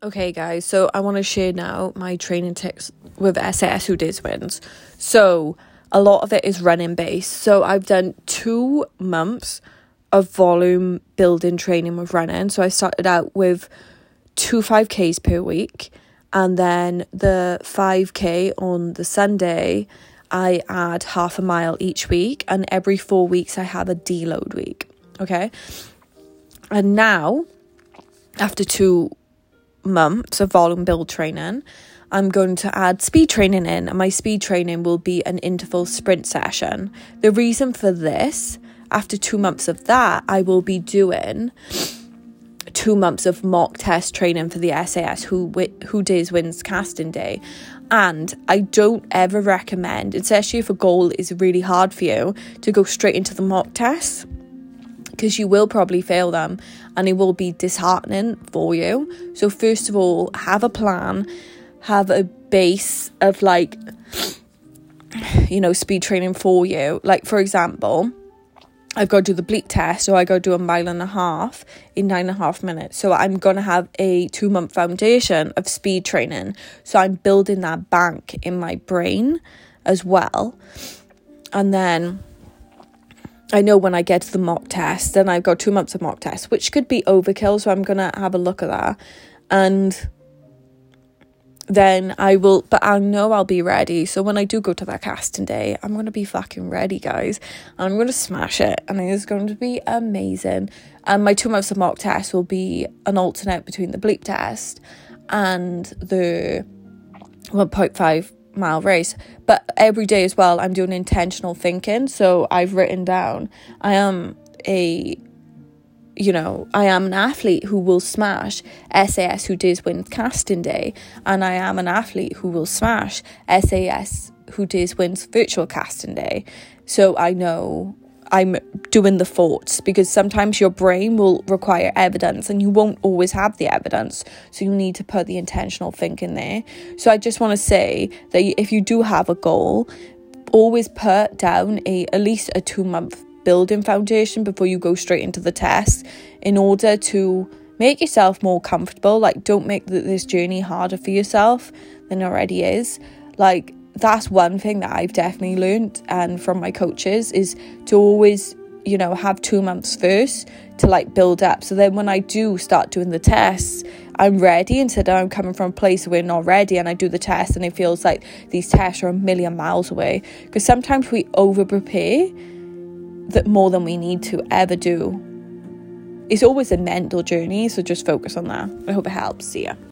Okay, guys, so I want to share now my training tips with SAS Who Dares Wins. So, a lot of it is running based. So, I've done two months of volume building training with running. So, I started out with two 5Ks per week, and then the 5K on the Sunday, I add half a mile each week, and every four weeks, I have a deload week. Okay, and now after two months of volume build training, I'm going to add speed training in, and my speed training will be an interval sprint session. The reason for this, after two months of that, I will be doing two months of mock test training for the SAS who who Dares wins casting day. And I don't ever recommend, especially if a goal is really hard for you, to go straight into the mock test because you will probably fail them and it will be disheartening for you. So, first of all, have a plan, have a base of like, you know, speed training for you. Like, for example, I've got to do the bleep test, so I go do a mile and a half in nine and a half minutes. So I'm gonna have a two month foundation of speed training. So I'm building that bank in my brain as well. And then I know when I get to the mock test, then I've got two months of mock test, which could be overkill. So I'm gonna have a look at that, and then I will. But I know I'll be ready. So when I do go to that casting day, I'm gonna be fucking ready, guys. I'm gonna smash it, and it's going to be amazing. And my two months of mock test will be an alternate between the bleep test and the 1.5 mile race. But every day as well, I'm doing intentional thinking. So I've written down, I am a you know, I am an athlete who will smash SAS who Dares win casting day, and I am an athlete who will smash SAS who Dares wins virtual casting day. So I know I'm doing the thoughts because sometimes your brain will require evidence and you won't always have the evidence. So you need to put the intentional thinking there. So I just want to say that if you do have a goal, always put down a at least a 2 month building foundation before you go straight into the test in order to make yourself more comfortable. Like don't make this journey harder for yourself than it already is. Like that's one thing that I've definitely learned and from my coaches is to always you know have two months first to like build up. So then when I do start doing the tests I'm ready instead of I'm coming from a place where we're not ready and I do the test and it feels like these tests are a million miles away. Because sometimes we over prepare that more than we need to ever do. It's always a mental journey so just focus on that. I hope it helps. See ya